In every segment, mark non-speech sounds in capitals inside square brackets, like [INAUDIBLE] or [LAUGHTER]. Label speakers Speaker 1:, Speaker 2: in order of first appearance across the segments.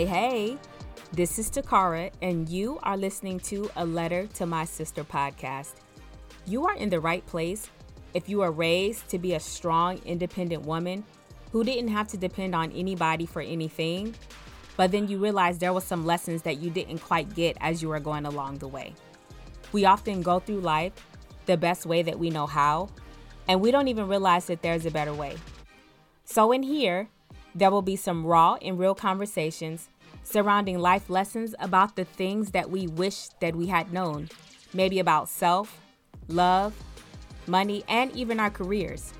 Speaker 1: Hey, hey, this is Takara, and you are listening to A Letter to My Sister podcast. You are in the right place if you are raised to be a strong, independent woman who didn't have to depend on anybody for anything, but then you realize there were some lessons that you didn't quite get as you were going along the way. We often go through life the best way that we know how, and we don't even realize that there's a better way. So, in here, there will be some raw and real conversations surrounding life lessons about the things that we wish that we had known, maybe about self, love, money, and even our careers.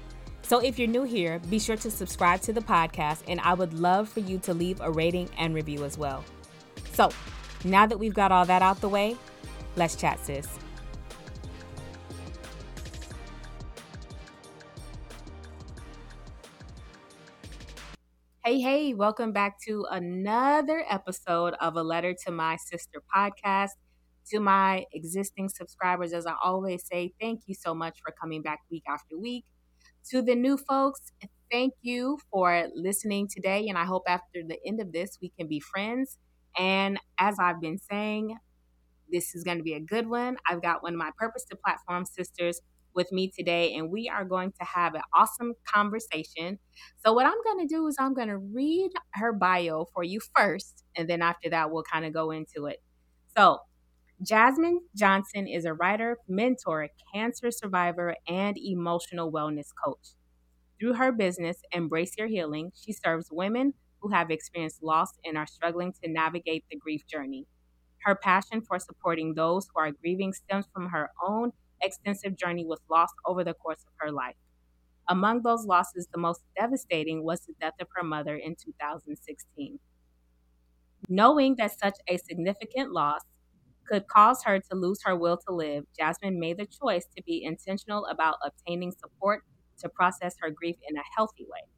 Speaker 1: So if you're new here, be sure to subscribe to the podcast, and I would love for you to leave a rating and review as well. So now that we've got all that out the way, let's chat, sis. Hey, hey, welcome back to another episode of A Letter to My Sister podcast. To my existing subscribers, as I always say, thank you so much for coming back week after week. To the new folks, thank you for listening today. And I hope after the end of this, we can be friends. And as I've been saying, this is going to be a good one. I've got one of my Purpose to Platform sisters with me today, and we are going to have an awesome conversation. So, what I'm going to do is I'm going to read her bio for you first, and then after that, we'll kind of go into it. So, Jasmine Johnson is a writer, mentor, cancer survivor, and emotional wellness coach. Through her business, Embrace Your Healing, she serves women who have experienced loss and are struggling to navigate the grief journey. Her passion for supporting those who are grieving stems from her own extensive journey with loss over the course of her life. Among those losses, the most devastating was the death of her mother in 2016. Knowing that such a significant loss could cause her to lose her will to live, Jasmine made the choice to be intentional about obtaining support to process her grief in a healthy way.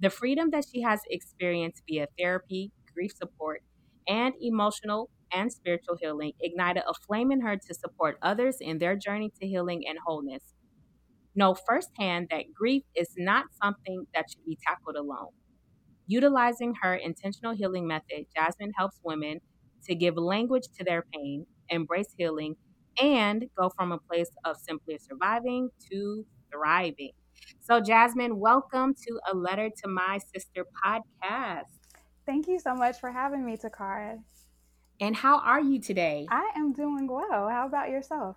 Speaker 1: The freedom that she has experienced via therapy, grief support, and emotional and spiritual healing ignited a flame in her to support others in their journey to healing and wholeness. Know firsthand that grief is not something that should be tackled alone. Utilizing her intentional healing method, Jasmine helps women to give language to their pain, embrace healing, and go from a place of simply surviving to thriving. So, Jasmine, welcome to A Letter to My Sister podcast.
Speaker 2: Thank you so much for having me, Takara.
Speaker 1: And how are you today?
Speaker 2: I am doing well. How about yourself?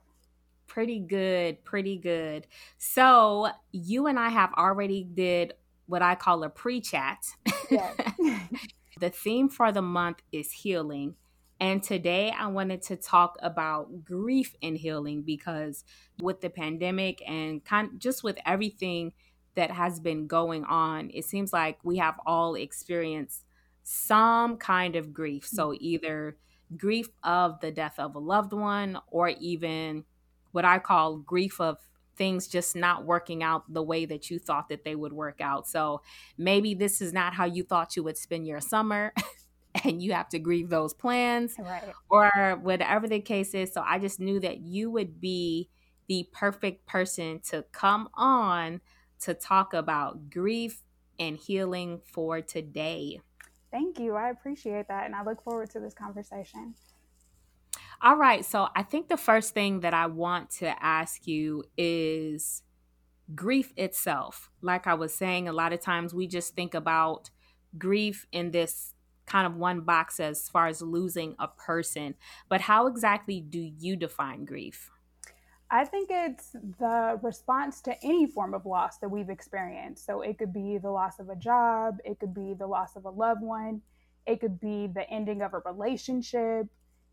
Speaker 1: Pretty good, pretty good. So, you and I have already did what I call a pre-chat. Yes. [LAUGHS] the theme for the month is healing. And today I wanted to talk about grief and healing because with the pandemic and kind just with everything that has been going on, it seems like we have all experienced some kind of grief. So mm-hmm. either grief of the death of a loved one or even what I call grief of things just not working out the way that you thought that they would work out. So maybe this is not how you thought you would spend your summer. [LAUGHS] and you have to grieve those plans
Speaker 2: right.
Speaker 1: or whatever the case is. So I just knew that you would be the perfect person to come on to talk about grief and healing for today.
Speaker 2: Thank you. I appreciate that. And I look forward to this conversation.
Speaker 1: All right. So I think the first thing that I want to ask you is grief itself. Like I was saying, a lot of times we just think about grief in this kind of one box as far as losing a person. But how exactly do you define grief?
Speaker 2: I think it's the response to any form of loss that we've experienced. So it could be the loss of a job, it could be the loss of a loved one, it could be the ending of a relationship,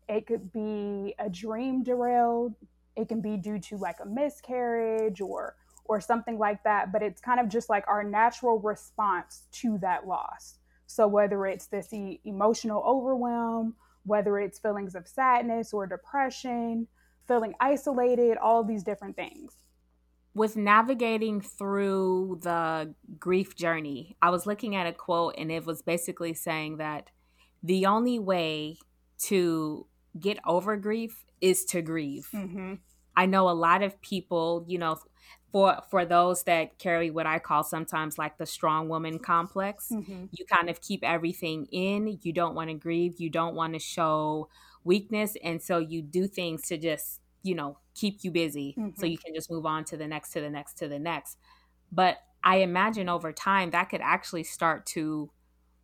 Speaker 2: it could be a dream derailed, it can be due to like a miscarriage or or something like that, but it's kind of just like our natural response to that loss. So whether it's this e- emotional overwhelm, whether it's feelings of sadness or depression, feeling isolated, all these different things.
Speaker 1: With navigating through the grief journey, I was looking at a quote and it was basically saying that the only way to get over grief is to grieve. Mm-hmm. I know a lot of people, you know, for for those that carry what I call sometimes like the strong woman complex, mm-hmm. you kind of keep everything in. You don't want to grieve. You don't want to show weakness, and so you do things to just you know keep you busy, mm-hmm. so you can just move on to the next, to the next, to the next. But I imagine over time that could actually start to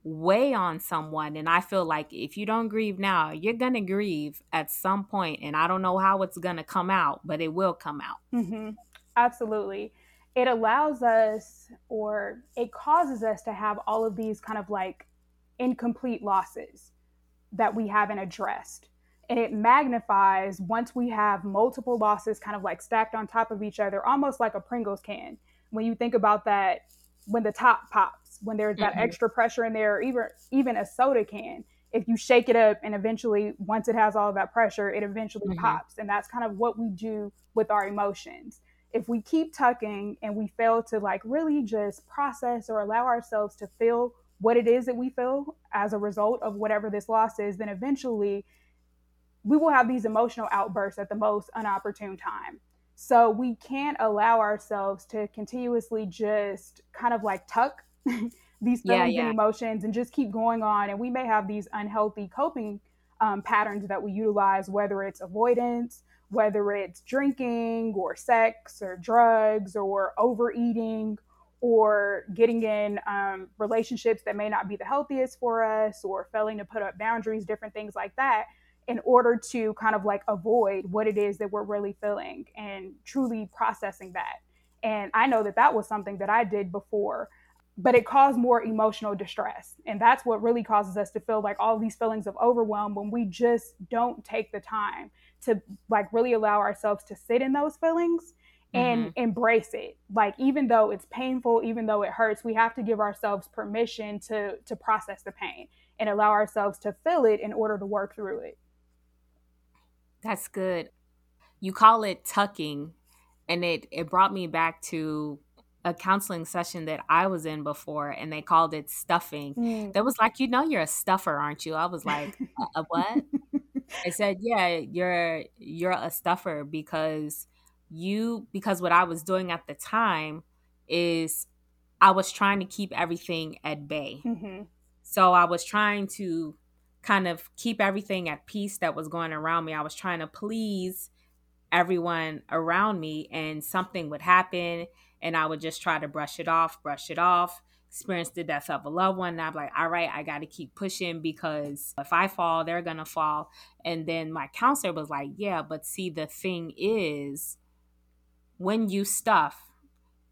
Speaker 1: weigh on someone. And I feel like if you don't grieve now, you're going to grieve at some point. And I don't know how it's going to come out, but it will come out.
Speaker 2: Mm-hmm. Absolutely. It allows us or it causes us to have all of these kind of like incomplete losses that we haven't addressed. And it magnifies once we have multiple losses kind of like stacked on top of each other, almost like a Pringles can. When you think about that, when the top pops, when there's that mm-hmm. extra pressure in there, or even even a soda can, if you shake it up and eventually once it has all of that pressure, it eventually mm-hmm. pops. And that's kind of what we do with our emotions if we keep tucking and we fail to like really just process or allow ourselves to feel what it is that we feel as a result of whatever this loss is, then eventually we will have these emotional outbursts at the most unopportune time. So we can't allow ourselves to continuously just kind of like tuck [LAUGHS] these feelings yeah, yeah. and emotions and just keep going on. And we may have these unhealthy coping um, patterns that we utilize, whether it's avoidance, whether it's drinking or sex or drugs or overeating or getting in um, relationships that may not be the healthiest for us or failing to put up boundaries, different things like that, in order to kind of like avoid what it is that we're really feeling and truly processing that. And I know that that was something that I did before, but it caused more emotional distress. And that's what really causes us to feel like all these feelings of overwhelm when we just don't take the time to like really allow ourselves to sit in those feelings and mm-hmm. embrace it like even though it's painful even though it hurts we have to give ourselves permission to to process the pain and allow ourselves to feel it in order to work through it
Speaker 1: that's good you call it tucking and it it brought me back to a counseling session that I was in before and they called it stuffing. Mm. That was like, you know, you're a stuffer, aren't you? I was like, a, a what? I [LAUGHS] said, "Yeah, you're you're a stuffer because you because what I was doing at the time is I was trying to keep everything at bay. Mm-hmm. So I was trying to kind of keep everything at peace that was going around me. I was trying to please everyone around me and something would happen and I would just try to brush it off, brush it off experienced the death of a loved one. And I'm like, all right, I got to keep pushing because if I fall, they're to fall. And then my counselor was like, yeah, but see, the thing is, when you stuff,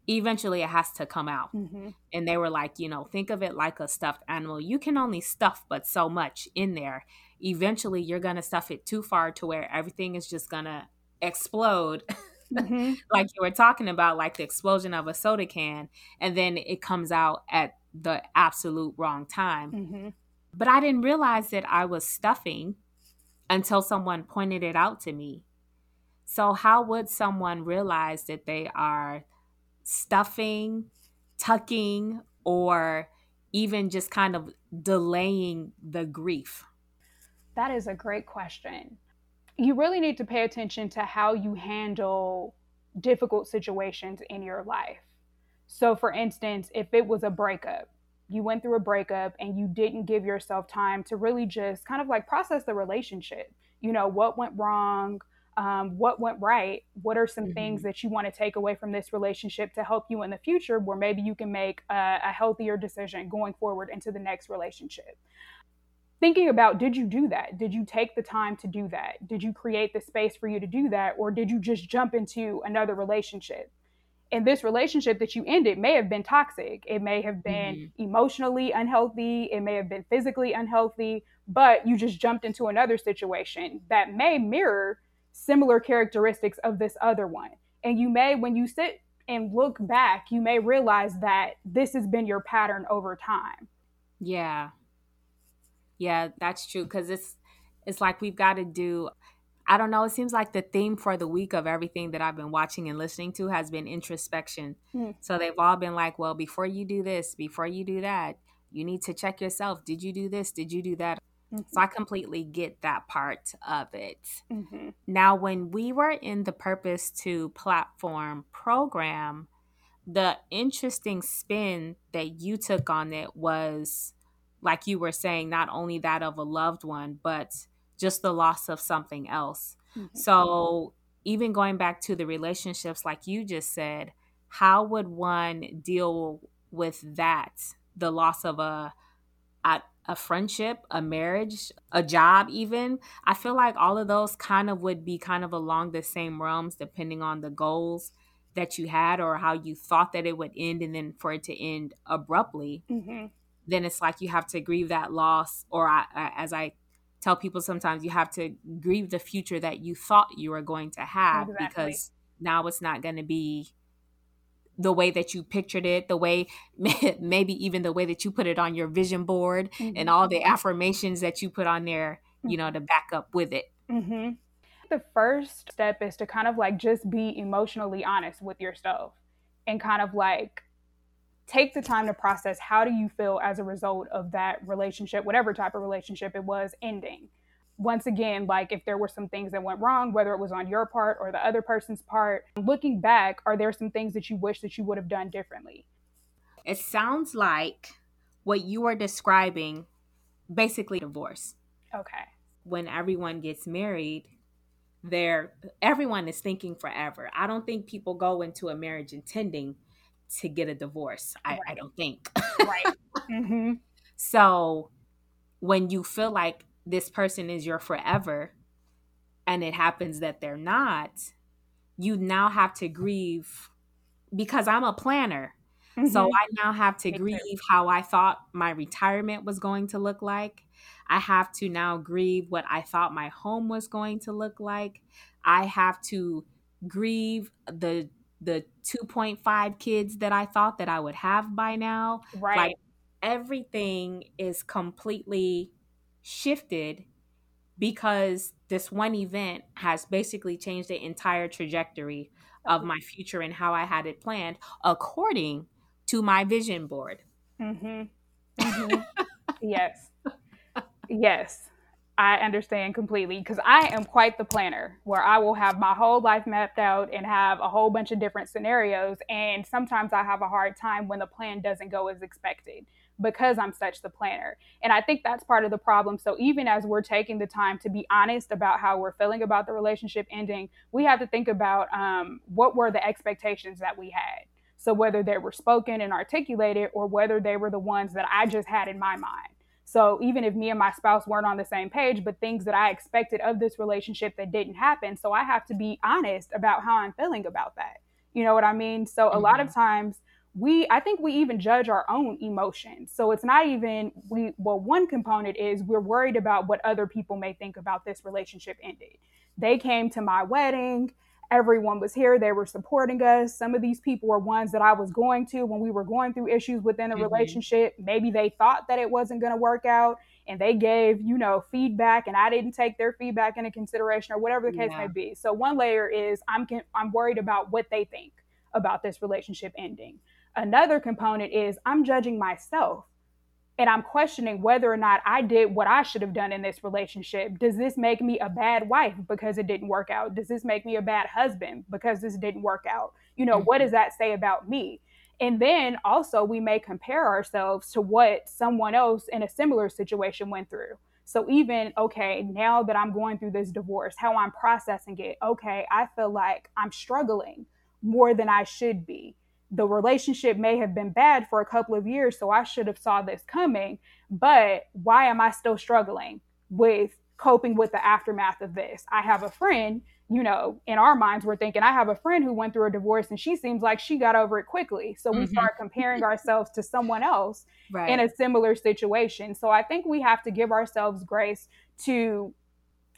Speaker 1: eventually it has to come out. Mm-hmm. And they were like, you know, think of it like a stuffed animal. You can only stuff but so much in there. Eventually, you're going to stuff it too far to where everything is just going to explode. [LAUGHS] mm-hmm. like you were talking about, like the explosion of a soda can, and then it comes out at the absolute wrong time. Mm-hmm. But I didn't realize that I was stuffing until someone pointed it out to me. So, how would someone realize that they are stuffing, tucking, or even just kind of delaying the grief?
Speaker 2: That is a great question you really need to pay attention to how you handle difficult situations in your life. So, for instance, if it was a breakup, you went through a breakup and you didn't give yourself time to really just kind of like process the relationship. You know, what went wrong? Um, what went right? What are some mm-hmm. things that you want to take away from this relationship to help you in the future where maybe you can make a, a healthier decision going forward into the next relationship? thinking about did you do that? Did you take the time to do that? Did you create the space for you to do that? Or did you just jump into another relationship? And this relationship that you ended may have been toxic. It may have been mm-hmm. emotionally unhealthy. It may have been physically unhealthy, but you just jumped into another situation that may mirror similar characteristics of this other one. And you may, when you sit and look back, you may realize that this has been your pattern over time.
Speaker 1: Yeah, yeah, that's true because it's it's like we've got to do I don't know, it seems like the theme for the week of everything that I've been watching and listening to has been introspection. Mm. So they've all been like, well, before you do this, before you do that, you need to check yourself. Did you do this? Did you do that? Mm-hmm. So I completely get that part of it. Mm-hmm. Now, when we were in the Purpose to Platform program, the interesting spin that you took on it was, like you were saying, not only that of a loved one, but just the loss of something else. Mm-hmm. So, even going back to the relationships, like you just said, how would one deal with that? The loss of a, a, a friendship, a marriage, a job, even. I feel like all of those kind of would be kind of along the same realms, depending on the goals that you had or how you thought that it would end, and then for it to end abruptly. Mm-hmm. Then it's like you have to grieve that loss, or I, I, as I tell people sometimes you have to grieve the future that you thought you were going to have exactly. because now it's not going to be the way that you pictured it, the way [LAUGHS] maybe even the way that you put it on your vision board mm-hmm. and all the affirmations that you put on there, you know, to back up with it.
Speaker 2: Mm-hmm. The first step is to kind of like just be emotionally honest with yourself and kind of like take the time to process how do you feel as a result of that relationship, whatever type of relationship it was, ending. Once again, like if there were some things that went wrong, whether it was on your part or the other person's part, looking back, are there some things that you wish that you would have done differently?
Speaker 1: It sounds like what you are describing basically divorce.
Speaker 2: Okay.
Speaker 1: When everyone gets married, they're everyone is thinking forever. I don't think people go into a marriage intending to get a divorce. I, right. I don't think. [LAUGHS] right. Mm-hmm. So when you feel like this person is your forever and it happens that they're not, you now have to grieve because I'm a planner. Mm-hmm. So I now have to grieve how I thought my retirement was going to look like. I have to now grieve what I thought my home was going to look like. I have to grieve the the 2.5 kids that I thought that I would have by now.
Speaker 2: Right. Like
Speaker 1: everything is completely shifted because this one event has basically changed the entire trajectory of my future and how I had it planned according to my vision board.
Speaker 2: Mm-hmm. [LAUGHS] Mm-hmm. yes. Yes. I understand completely because I am quite the planner where I will have my whole life mapped out and have a whole bunch of different scenarios. And sometimes I have a hard time when the plan doesn't go as expected because I'm such the planner. And I think that's part of the problem. So even as we're taking the time to be honest about how we're feeling about the relationship ending, we have to think about um, what were the expectations that we had. So whether they were spoken and articulated or whether they were the ones that I just had in my mind. So even if me and my spouse weren't on the same page, but things that I expected of this relationship that didn't happen, so I have to be honest about how I'm feeling about that. You know what I mean? So a mm-hmm. lot of mm-hmm. times we I think we even judge our own emotions. So it's not even we well one component is we're worried about what other people may think about this relationship ended. They came to my wedding, everyone was here they were supporting us some of these people were ones that i was going to when we were going through issues within a mm-hmm. relationship maybe they thought that it wasn't going to work out and they gave you know feedback and i didn't take their feedback into consideration or whatever the case yeah. may be so one layer is i'm i'm worried about what they think about this relationship ending another component is i'm judging myself and I'm questioning whether or not I did what I should have done in this relationship. Does this make me a bad wife because it didn't work out? Does this make me a bad husband because this didn't work out? You know, mm-hmm. what does that say about me? And then also, we may compare ourselves to what someone else in a similar situation went through. So, even, okay, now that I'm going through this divorce, how I'm processing it, okay, I feel like I'm struggling more than I should be the relationship may have been bad for a couple of years so i should have saw this coming but why am i still struggling with coping with the aftermath of this i have a friend you know in our minds we're thinking i have a friend who went through a divorce and she seems like she got over it quickly so we mm-hmm. start comparing ourselves to someone else [LAUGHS] right. in a similar situation so i think we have to give ourselves grace to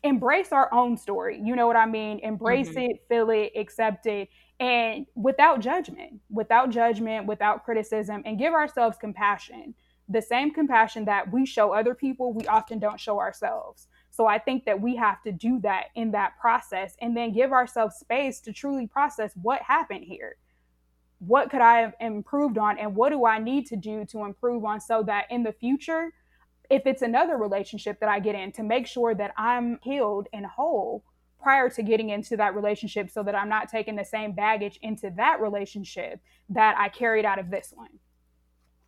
Speaker 2: embrace our own story you know what i mean embrace mm-hmm. it feel it accept it and without judgment, without judgment, without criticism, and give ourselves compassion. The same compassion that we show other people, we often don't show ourselves. So I think that we have to do that in that process and then give ourselves space to truly process what happened here. What could I have improved on and what do I need to do to improve on so that in the future if it's another relationship that I get in, to make sure that I'm healed and whole prior to getting into that relationship so that I'm not taking the same baggage into that relationship that I carried out of this one.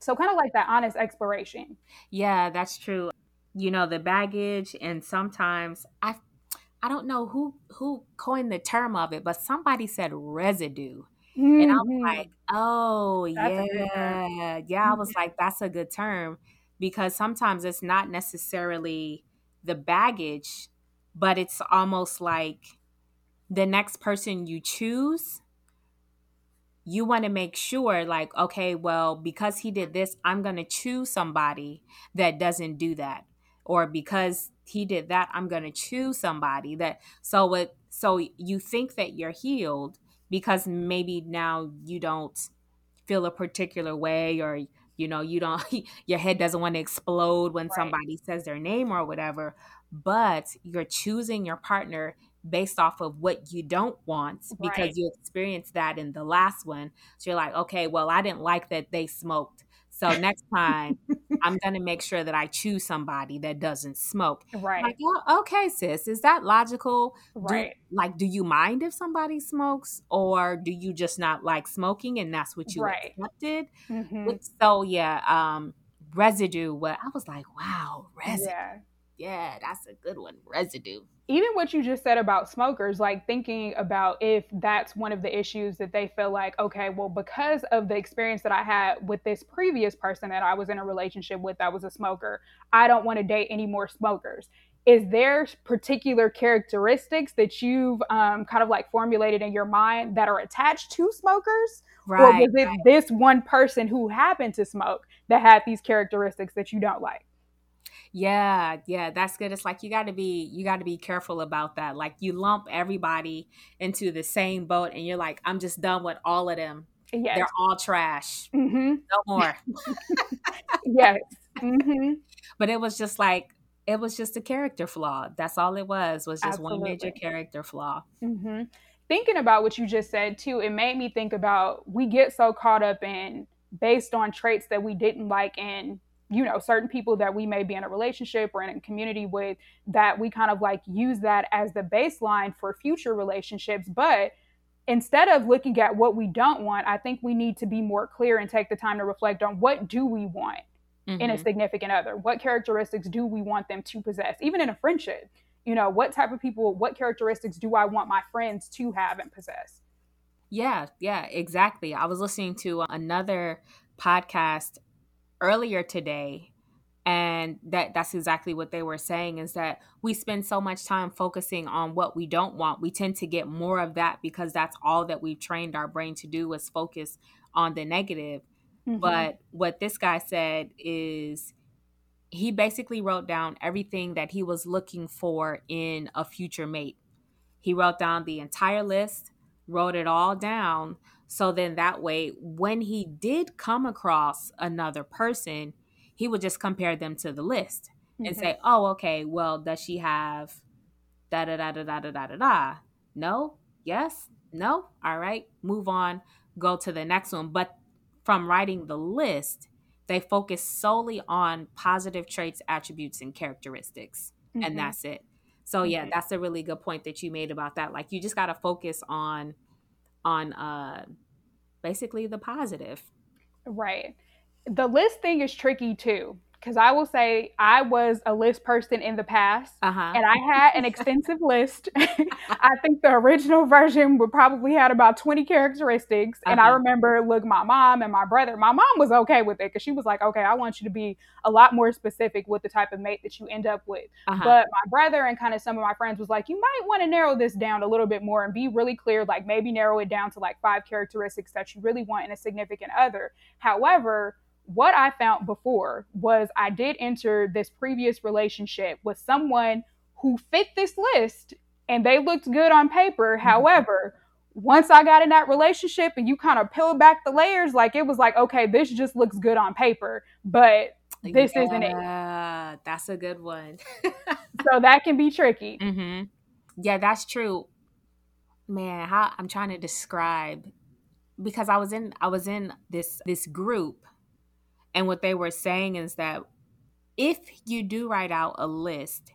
Speaker 2: So, kind of like that honest exploration.
Speaker 1: Yeah, that's true. You know, the baggage, and sometimes I I don't know who who coined the term of it, but somebody said residue. Mm-hmm. And I'm like, oh that's yeah. Yeah, I was mm-hmm. like, that's a good term because sometimes it's not necessarily the baggage, but it's almost like the next person you choose you want to make sure like okay well because he did this i'm going to choose somebody that doesn't do that or because he did that i'm going to choose somebody that so it so you think that you're healed because maybe now you don't feel a particular way or you know you don't [LAUGHS] your head doesn't want to explode when right. somebody says their name or whatever but you're choosing your partner based off of what you don't want because right. you experienced that in the last one so you're like okay well i didn't like that they smoked so [LAUGHS] next time, I'm gonna make sure that I choose somebody that doesn't smoke.
Speaker 2: Right.
Speaker 1: Like, well, okay, sis, is that logical?
Speaker 2: Right.
Speaker 1: Do, like, do you mind if somebody smokes, or do you just not like smoking, and that's what you right. accepted? Mm-hmm. So yeah, um, residue. What I was like, wow, residue. Yeah. Yeah, that's a good one. Residue
Speaker 2: even what you just said about smokers, like thinking about if that's one of the issues that they feel like, okay, well, because of the experience that I had with this previous person that I was in a relationship with that was a smoker, I don't want to date any more smokers. Is there particular characteristics that you've um, kind of like formulated in your mind that are attached to smokers? Right, or was it right. this one person who happened to smoke that had these characteristics that you don't like?
Speaker 1: Yeah, yeah, that's good. It's like you got to be you got to be careful about that. Like you lump everybody into the same boat, and you're like, I'm just done with all of them. Yes. They're all trash. Mm-hmm. No more. [LAUGHS]
Speaker 2: yes. Mm-hmm.
Speaker 1: But it was just like it was just a character flaw. That's all it was. Was just Absolutely. one major character flaw.
Speaker 2: Mm-hmm. Thinking about what you just said too, it made me think about we get so caught up in based on traits that we didn't like in you know certain people that we may be in a relationship or in a community with that we kind of like use that as the baseline for future relationships but instead of looking at what we don't want i think we need to be more clear and take the time to reflect on what do we want mm-hmm. in a mm-hmm. significant other what characteristics do we want them to possess even in a friendship you know what type of people what characteristics do i want my friends to have and possess
Speaker 1: yeah yeah exactly i was listening to another podcast earlier today and that that's exactly what they were saying is that we spend so much time focusing on what we don't want. We tend to get more of that because that's all that we've trained our brain to do is focus on the negative. Mm-hmm. but what this guy said is he basically wrote down everything that he was looking for in a future mate. He wrote down the entire list wrote it all down so then that way, when he did come across another person, he would just compare them to the list and mm-hmm. say, oh, okay, well, does she have da da da da da da da da da? No? Yes? No? All right, move on, go to the next one. But from writing the list, they focus solely on positive traits, attributes, and characteristics. Mm-hmm. And that's it. So yeah, that's a really good point that you made about that. Like you just got to focus on on uh basically the positive.
Speaker 2: Right. The list thing is tricky too because I will say I was a list person in the past, uh-huh. and I had an extensive list. [LAUGHS] I think the original version would probably had about twenty characteristics, uh-huh. and I uh-huh. remember, look, my mom and my brother. My mom was okay with it because she was like, "Okay, I want you to be a lot more specific with the type of mate that you end up with." Uh-huh. But my brother and kind of some of my friends was like, "You might want to narrow this down a little bit more and be really clear. Like maybe narrow it down to like five characteristics that you really want in a significant other." However what I found before was I did enter this previous relationship with someone who fit this list and they looked good on paper. Mm-hmm. However, once I got in that relationship and you kind of peel back the layers, like it was like, okay, this just looks good on paper, but this yeah, isn't it.
Speaker 1: That's a good one. [LAUGHS]
Speaker 2: so that can be tricky.
Speaker 1: Mm-hmm. Yeah, that's true. Man, how I'm trying to describe because I was in I was in this this group and what they were saying is that if you do write out a list,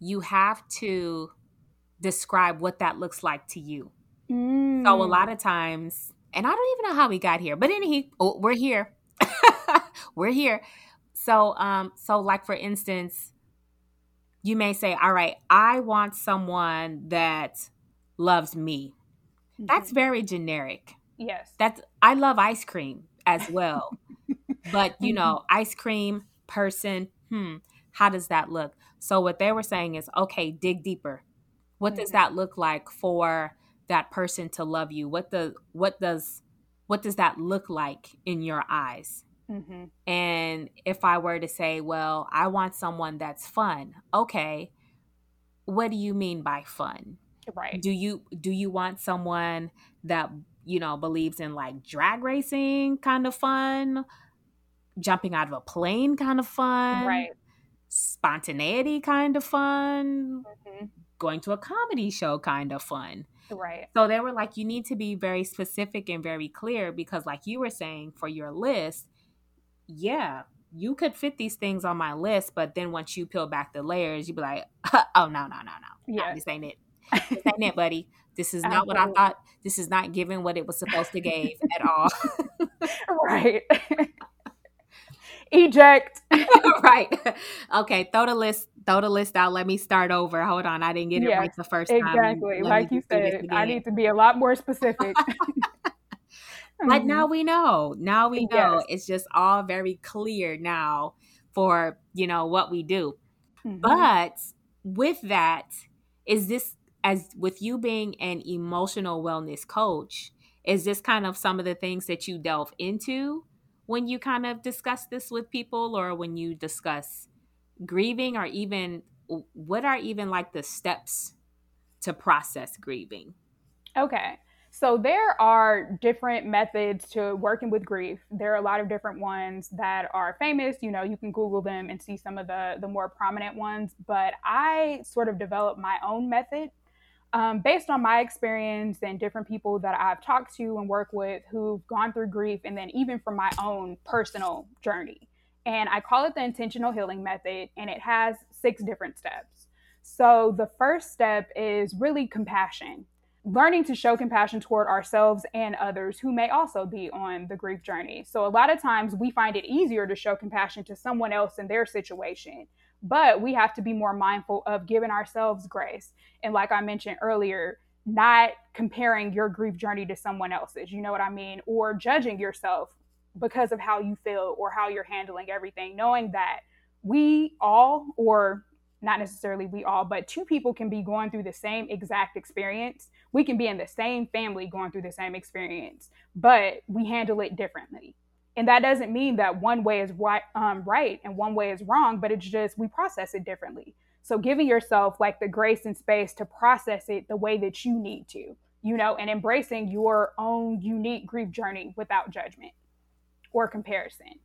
Speaker 1: you have to describe what that looks like to you. Mm. So a lot of times, and I don't even know how we got here, but anyway, oh, we're here. [LAUGHS] we're here. So, um, so like for instance, you may say, "All right, I want someone that loves me." Mm-hmm. That's very generic.
Speaker 2: Yes.
Speaker 1: That's I love ice cream as well. But, you know, mm-hmm. ice cream person, hmm, how does that look? So what they were saying is, okay, dig deeper. What mm-hmm. does that look like for that person to love you? What does what does what does that look like in your eyes? Mm-hmm. And if I were to say, well, I want someone that's fun, okay, what do you mean by fun?
Speaker 2: Right.
Speaker 1: Do you do you want someone that you know believes in like drag racing kind of fun, jumping out of a plane kind of fun,
Speaker 2: right?
Speaker 1: Spontaneity kind of fun, mm-hmm. going to a comedy show kind of fun.
Speaker 2: Right.
Speaker 1: So they were like, you need to be very specific and very clear because, like you were saying, for your list, yeah, you could fit these things on my list, but then once you peel back the layers, you'd be like, [LAUGHS] oh no, no, no, no, yeah, this ain't it [LAUGHS] this ain't it, buddy. This is not what I thought. This is not giving what it was supposed to give at all.
Speaker 2: right. [LAUGHS] Eject. [LAUGHS]
Speaker 1: right. Okay. Throw the list. Throw the list out. Let me start over. Hold on. I didn't get it yes, right the first
Speaker 2: time. Exactly. Like you said, I need to be a lot more specific. [LAUGHS]
Speaker 1: but now mm-hmm. we know. Now we know. Yes. It's just all very clear now for you know what we do. Mm-hmm. But with that, is this as with you being an emotional wellness coach, is this kind of some of the things that you delve into when you kind of discuss this with people or when you discuss grieving or even what are even like the steps to process grieving?
Speaker 2: Okay. So there are different methods to working with grief. There are a lot of different ones that are famous. You know, you can Google them and see some of the the more prominent ones. But I sort of developed my own method um, based on my experience and different people that I've talked to and worked with who've gone through grief, and then even from my own personal journey. And I call it the intentional healing method, and it has six different steps. So the first step is really compassion, learning to show compassion toward ourselves and others who may also be on the grief journey. So a lot of times we find it easier to show compassion to someone else in their situation but we have to be more mindful of giving ourselves grace. And like I mentioned earlier, not comparing your grief journey to someone else's, you know what I mean? Or judging yourself because of how you feel or how you're handling everything, knowing that we all, or not necessarily we all, but two people can be going through the same exact experience. We can be in the same family going through the same experience, but we handle it differently and that doesn't mean that one way is right, um, right and one way is wrong but it's just we process it differently. So giving yourself like the grace and space to process it the way that you need to you know and embracing your own unique grief journey without judgment or comparison.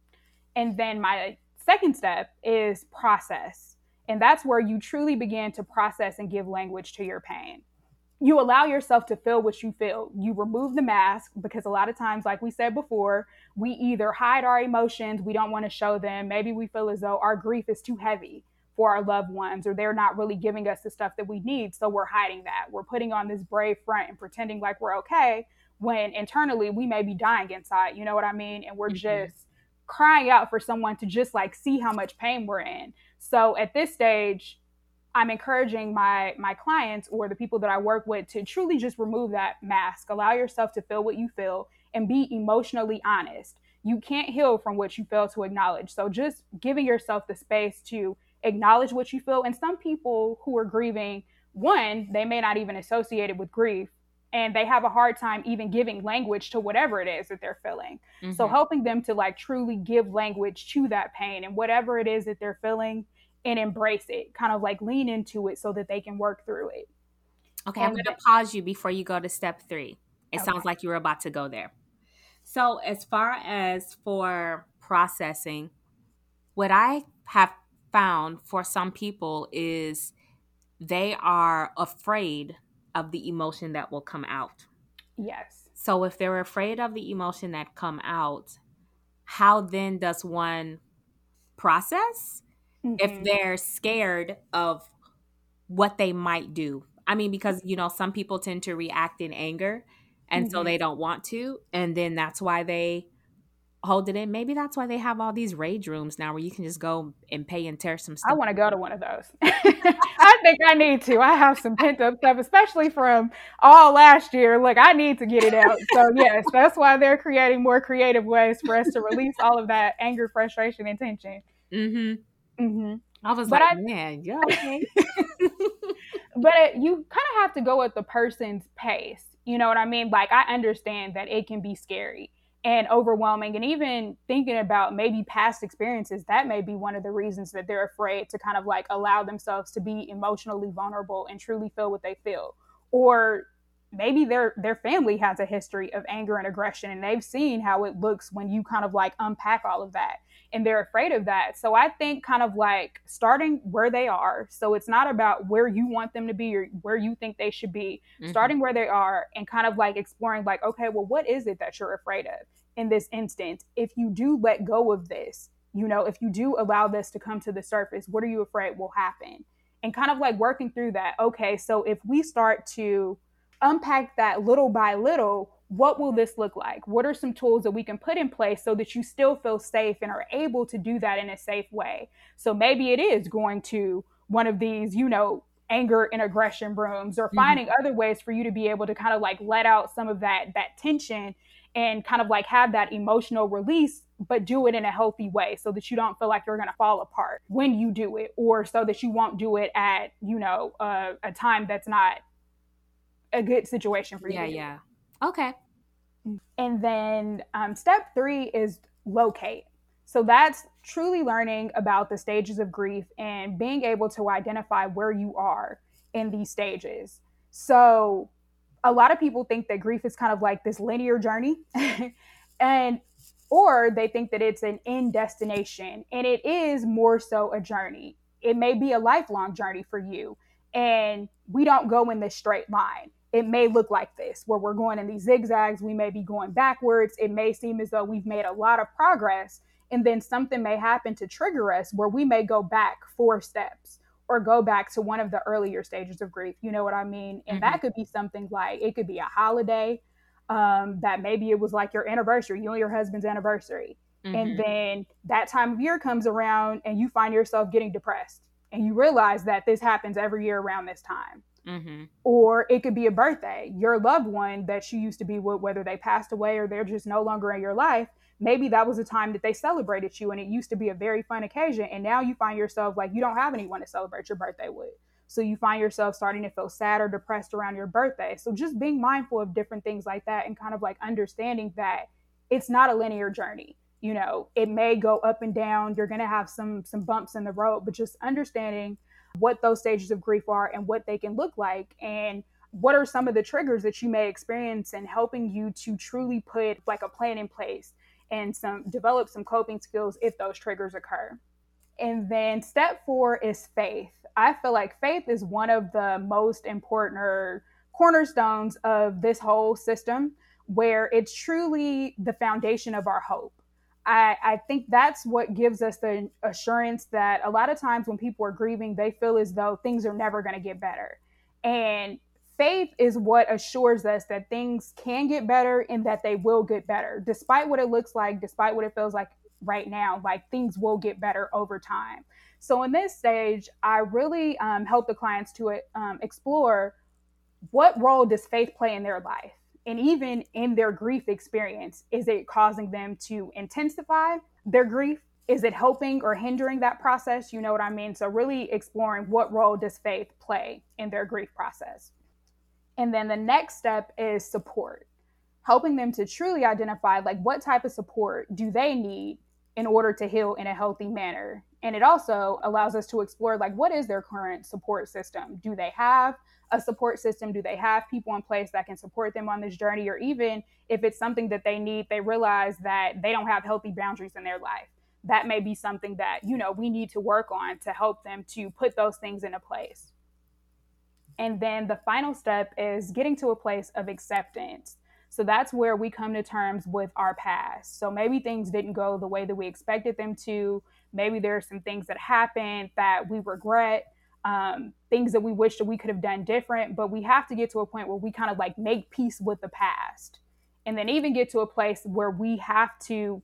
Speaker 2: And then my second step is process. And that's where you truly begin to process and give language to your pain you allow yourself to feel what you feel. You remove the mask because a lot of times, like we said before, we either hide our emotions, we don't want to show them. Maybe we feel as though our grief is too heavy for our loved ones or they're not really giving us the stuff that we need. So we're hiding that. We're putting on this brave front and pretending like we're okay when internally we may be dying inside. You know what I mean? And we're mm-hmm. just crying out for someone to just like see how much pain we're in. So at this stage, I'm encouraging my my clients or the people that I work with to truly just remove that mask. Allow yourself to feel what you feel and be emotionally honest. You can't heal from what you fail to acknowledge. So just giving yourself the space to acknowledge what you feel. And some people who are grieving, one, they may not even associate it with grief and they have a hard time even giving language to whatever it is that they're feeling. Mm-hmm. So helping them to like truly give language to that pain and whatever it is that they're feeling and embrace it, kind of like lean into it so that they can work through it.
Speaker 1: Okay, and I'm going to pause you before you go to step three. It okay. sounds like you were about to go there. So, as far as for processing, what I have found for some people is they are afraid of the emotion that will come out.
Speaker 2: Yes.
Speaker 1: So if they're afraid of the emotion that come out, how then does one process? Mm-hmm. if they're scared of what they might do. I mean, because, you know, some people tend to react in anger and mm-hmm. so they don't want to. And then that's why they hold it in. Maybe that's why they have all these rage rooms now where you can just go and pay and tear some stuff.
Speaker 2: I want to go to one of those. [LAUGHS] I think I need to. I have some pent up stuff, especially from all last year. Look, I need to get it out. So, [LAUGHS] yes, that's why they're creating more creative ways for us to release all of that anger, frustration, and tension. Mm
Speaker 1: hmm. Mm hmm. I was but like, I, man, yeah, okay. [LAUGHS]
Speaker 2: but you kind of have to go at the person's pace. You know what I mean? Like, I understand that it can be scary and overwhelming and even thinking about maybe past experiences that may be one of the reasons that they're afraid to kind of like allow themselves to be emotionally vulnerable and truly feel what they feel or maybe their their family has a history of anger and aggression and they've seen how it looks when you kind of like unpack all of that and they're afraid of that. So i think kind of like starting where they are. So it's not about where you want them to be or where you think they should be. Mm-hmm. starting where they are and kind of like exploring like okay well what is it that you're afraid of in this instance? If you do let go of this you know if you do allow this to come to the surface what are you afraid will happen? And kind of like working through that. Okay so if we start to unpack that little by little, what will this look like? What are some tools that we can put in place so that you still feel safe and are able to do that in a safe way? So maybe it is going to one of these, you know, anger and aggression rooms or mm-hmm. finding mm-hmm. other ways for you to be able to kind of like let out some of that that tension and kind of like have that emotional release but do it in a healthy way so that you don't feel like you're going to fall apart when you do it or so that you won't do it at you know uh, a time that's not a good situation for you.
Speaker 1: Yeah, yeah. Okay.
Speaker 2: And then um, step three is locate. So that's truly learning about the stages of grief and being able to identify where you are in these stages. So a lot of people think that grief is kind of like this linear journey [LAUGHS] and or they think that it's an end destination and it is more so a journey. It may be a lifelong journey for you and we don't go in this straight line it may look like this, where we're going in these zigzags. We may be going backwards. It may seem as though we've made a lot of progress. And then something may happen to trigger us where we may go back four steps or go back to one of the earlier stages of grief. You know what I mean? And mm-hmm. that could be something like it could be a holiday um, that maybe it was like your anniversary, you and your husband's anniversary. Mm-hmm. And then that time of year comes around and you find yourself getting depressed and you realize that this happens every year around this time Mm-hmm. Or it could be a birthday. Your loved one that you used to be with, whether they passed away or they're just no longer in your life, maybe that was a time that they celebrated you and it used to be a very fun occasion. And now you find yourself like you don't have anyone to celebrate your birthday with. So you find yourself starting to feel sad or depressed around your birthday. So just being mindful of different things like that and kind of like understanding that it's not a linear journey. You know, it may go up and down. You're going to have some some bumps in the road, but just understanding what those stages of grief are and what they can look like and what are some of the triggers that you may experience and helping you to truly put like a plan in place and some develop some coping skills if those triggers occur. And then step four is faith. I feel like faith is one of the most important or cornerstones of this whole system where it's truly the foundation of our hope I, I think that's what gives us the assurance that a lot of times when people are grieving, they feel as though things are never going to get better. And faith is what assures us that things can get better and that they will get better, despite what it looks like, despite what it feels like right now, like things will get better over time. So, in this stage, I really um, help the clients to um, explore what role does faith play in their life? And even in their grief experience, is it causing them to intensify their grief? Is it helping or hindering that process? You know what I mean? So, really exploring what role does faith play in their grief process. And then the next step is support, helping them to truly identify like what type of support do they need in order to heal in a healthy manner. And it also allows us to explore like what is their current support system? Do they have a support system? Do they have people in place that can support them on this journey? Or even if it's something that they need, they realize that they don't have healthy boundaries in their life. That may be something that, you know, we need to work on to help them to put those things into place. And then the final step is getting to a place of acceptance. So that's where we come to terms with our past. So maybe things didn't go the way that we expected them to. Maybe there are some things that happened that we regret, um, things that we wish that we could have done different. But we have to get to a point where we kind of like make peace with the past and then even get to a place where we have to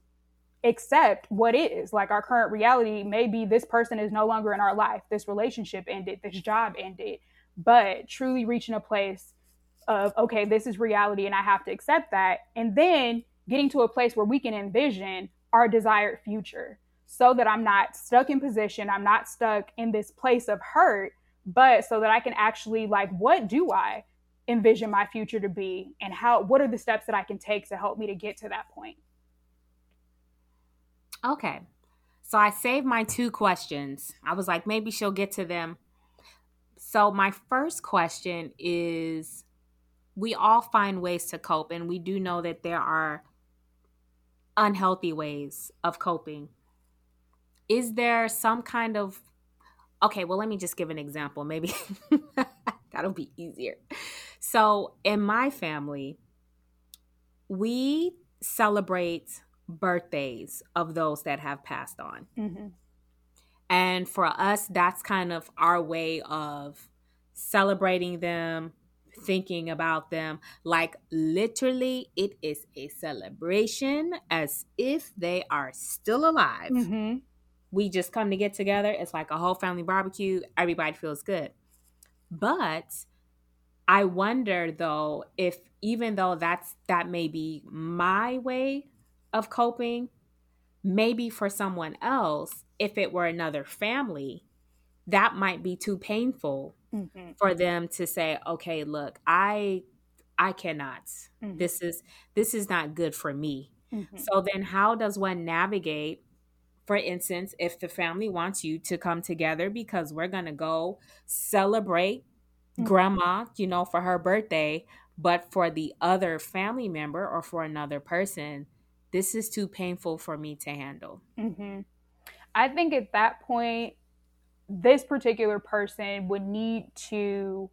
Speaker 2: accept what is like our current reality maybe this person is no longer in our life this relationship ended this job ended but truly reaching a place of okay this is reality and i have to accept that and then getting to a place where we can envision our desired future so that i'm not stuck in position i'm not stuck in this place of hurt but so that i can actually like what do i envision my future to be and how what are the steps that i can take to help me to get to that point
Speaker 1: Okay. So I saved my two questions. I was like, maybe she'll get to them. So my first question is we all find ways to cope, and we do know that there are unhealthy ways of coping. Is there some kind of okay, well, let me just give an example. Maybe [LAUGHS] that'll be easier. So, in my family, we celebrate birthdays of those that have passed on. Mm-hmm. And for us, that's kind of our way of celebrating them, thinking about them. Like literally, it is a celebration as if they are still alive. Mm-hmm. We just come to get together. It's like a whole family barbecue. Everybody feels good. But I wonder though if even though that's that may be my way of coping, maybe for someone else, if it were another family, that might be too painful mm-hmm. for them to say, okay, look, I I cannot. Mm-hmm. This is this is not good for me. Mm-hmm. So then how does one navigate for instance, if the family wants you to come together because we're going to go celebrate mm-hmm. grandma, you know, for her birthday, but for the other family member or for another person, this is too painful for me to handle.
Speaker 2: Mm-hmm. I think at that point, this particular person would need to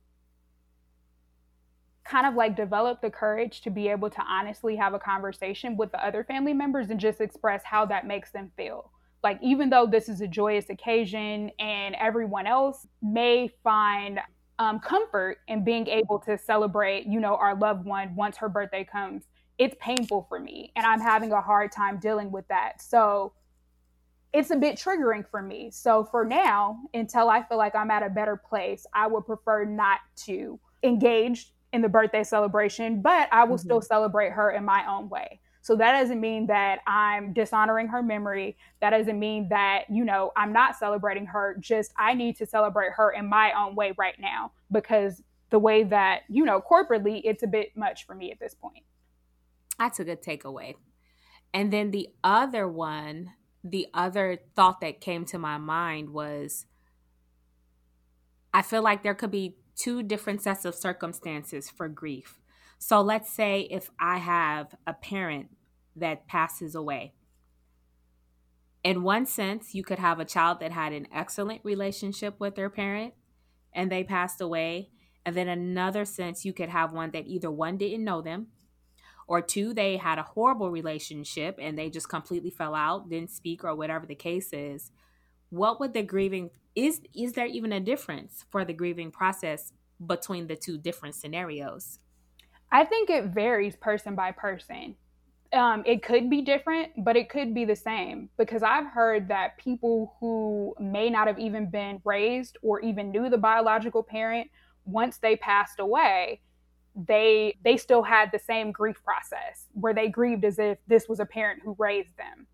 Speaker 2: kind of like develop the courage to be able to honestly have a conversation with the other family members and just express how that makes them feel. Like, even though this is a joyous occasion and everyone else may find um, comfort in being able to celebrate, you know, our loved one once her birthday comes, it's painful for me and I'm having a hard time dealing with that. So it's a bit triggering for me. So for now, until I feel like I'm at a better place, I would prefer not to engage in the birthday celebration, but I will mm-hmm. still celebrate her in my own way. So that doesn't mean that I'm dishonoring her memory. That doesn't mean that, you know, I'm not celebrating her. Just I need to celebrate her in my own way right now because the way that, you know, corporately, it's a bit much for me at this point.
Speaker 1: That's a good takeaway. And then the other one, the other thought that came to my mind was I feel like there could be two different sets of circumstances for grief. So let's say if I have a parent that passes away. In one sense, you could have a child that had an excellent relationship with their parent and they passed away. And then another sense, you could have one that either one didn't know them or two they had a horrible relationship and they just completely fell out didn't speak or whatever the case is. What would the grieving is is there even a difference for the grieving process between the two different scenarios?
Speaker 2: I think it varies person by person. Um, it could be different, but it could be the same because I've heard that people who may not have even been raised or even knew the biological parent once they passed away, they they still had the same grief process where they grieved as if this was a parent who raised them.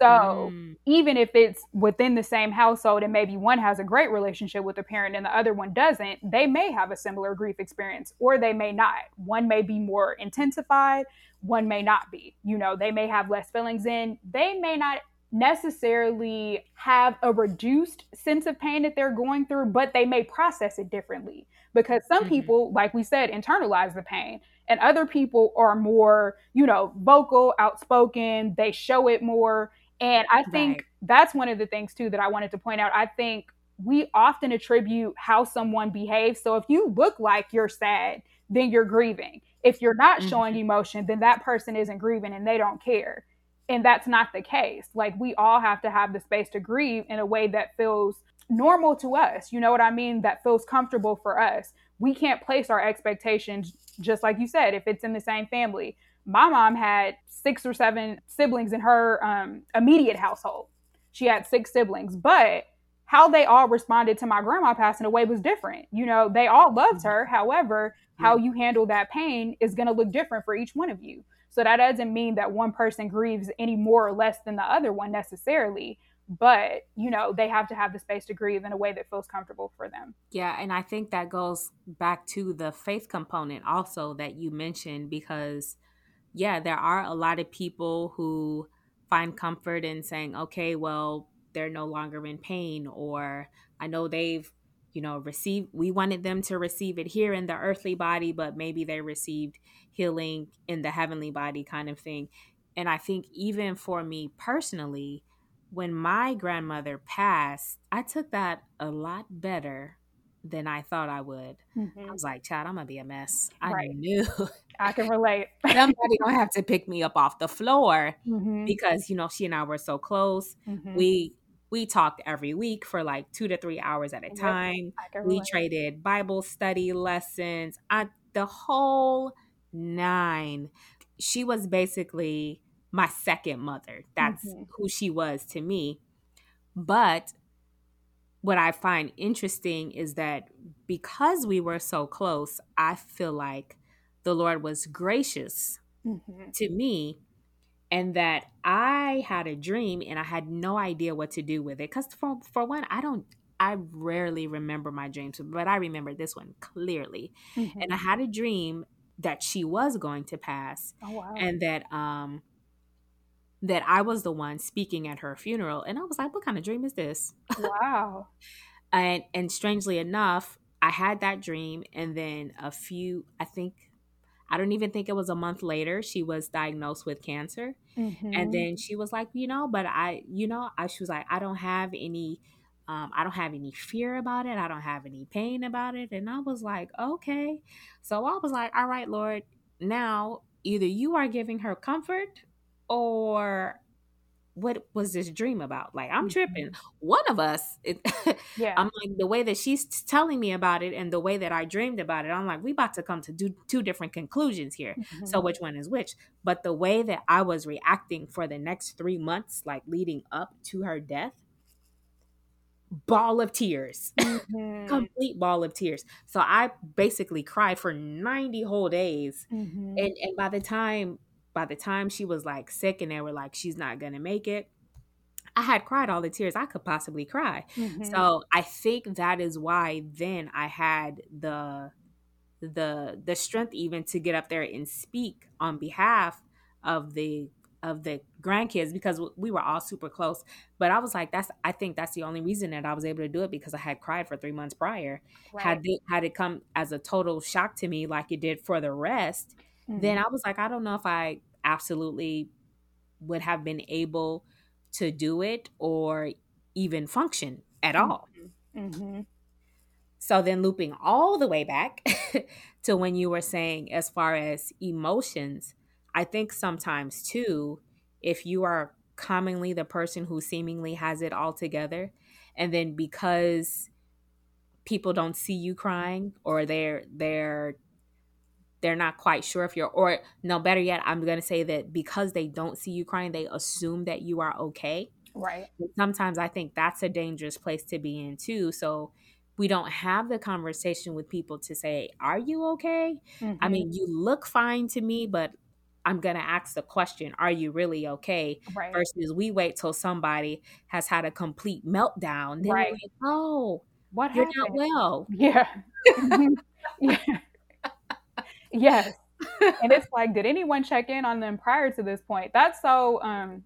Speaker 2: So mm. even if it's within the same household and maybe one has a great relationship with the parent and the other one doesn't, they may have a similar grief experience or they may not. One may be more intensified, one may not be. You know, they may have less feelings in, they may not necessarily have a reduced sense of pain that they're going through, but they may process it differently because some mm-hmm. people, like we said, internalize the pain and other people are more, you know, vocal, outspoken, they show it more. And I think right. that's one of the things too that I wanted to point out. I think we often attribute how someone behaves. So if you look like you're sad, then you're grieving If you're not mm-hmm. showing emotion, then that person isn't grieving and they don't care. And that's not the case. Like we all have to have the space to grieve in a way that feels normal to us. You know what I mean? That feels comfortable for us. We can't place our expectations just like you said if it's in the same family. My mom had six or seven siblings in her um, immediate household. She had six siblings, but how they all responded to my grandma passing away was different. You know, they all loved mm-hmm. her. However, how you handle that pain is going to look different for each one of you. So that doesn't mean that one person grieves any more or less than the other one necessarily. But, you know, they have to have the space to grieve in a way that feels comfortable for them.
Speaker 1: Yeah. And I think that goes back to the faith component also that you mentioned because, yeah, there are a lot of people who find comfort in saying, okay, well, they're no longer in pain, or I know they've you know, receive we wanted them to receive it here in the earthly body, but maybe they received healing in the heavenly body kind of thing. And I think even for me personally, when my grandmother passed, I took that a lot better than I thought I would. Mm-hmm. I was like, Chad, I'm gonna be a mess. I right. knew.
Speaker 2: I can relate. [LAUGHS]
Speaker 1: Somebody gonna have to pick me up off the floor mm-hmm. because you know she and I were so close. Mm-hmm. We we talked every week for like two to three hours at a time. We traded Bible study lessons, I, the whole nine. She was basically my second mother. That's mm-hmm. who she was to me. But what I find interesting is that because we were so close, I feel like the Lord was gracious mm-hmm. to me and that I had a dream and I had no idea what to do with it. Because for for one, I don't I rarely remember my dreams, but I remember this one clearly. Mm-hmm. And I had a dream that she was going to pass. Oh, wow. And that um that I was the one speaking at her funeral. And I was like, what kind of dream is this?
Speaker 2: Wow. [LAUGHS]
Speaker 1: and and strangely enough, I had that dream and then a few I think I don't even think it was a month later she was diagnosed with cancer. Mm-hmm. And then she was like, you know, but I, you know, I she was like, I don't have any um, I don't have any fear about it. I don't have any pain about it. And I was like, okay. So I was like, all right, Lord, now either you are giving her comfort or what was this dream about? Like, I'm tripping. Mm-hmm. One of us, it, [LAUGHS] yeah. I'm like, the way that she's telling me about it and the way that I dreamed about it, I'm like, we about to come to do two different conclusions here. Mm-hmm. So, which one is which? But the way that I was reacting for the next three months, like leading up to her death, ball of tears, [LAUGHS] mm-hmm. complete ball of tears. So, I basically cried for 90 whole days. Mm-hmm. And, and by the time by the time she was like sick and they were like, she's not going to make it, I had cried all the tears I could possibly cry. Mm-hmm. So I think that is why then I had the the the strength even to get up there and speak on behalf of the of the grandkids because we were all super close but i was like that's i think that's the only reason that i was able to do it because i had cried for three months prior right. had it had it come as a total shock to me like it did for the rest mm-hmm. then I was like, I don't know if I absolutely would have been able to do it or even function at all. Mm-hmm. So then looping all the way back [LAUGHS] to when you were saying, as far as emotions, I think sometimes too, if you are commonly the person who seemingly has it all together, and then because people don't see you crying or they're they're they're not quite sure if you're or no better yet i'm going to say that because they don't see you crying they assume that you are okay
Speaker 2: right
Speaker 1: sometimes i think that's a dangerous place to be in too so we don't have the conversation with people to say are you okay mm-hmm. i mean you look fine to me but i'm going to ask the question are you really okay right. versus we wait till somebody has had a complete meltdown then right. Like, oh what you're happened? not well
Speaker 2: yeah [LAUGHS] yeah Yes. [LAUGHS] and it's like, did anyone check in on them prior to this point? That's so um,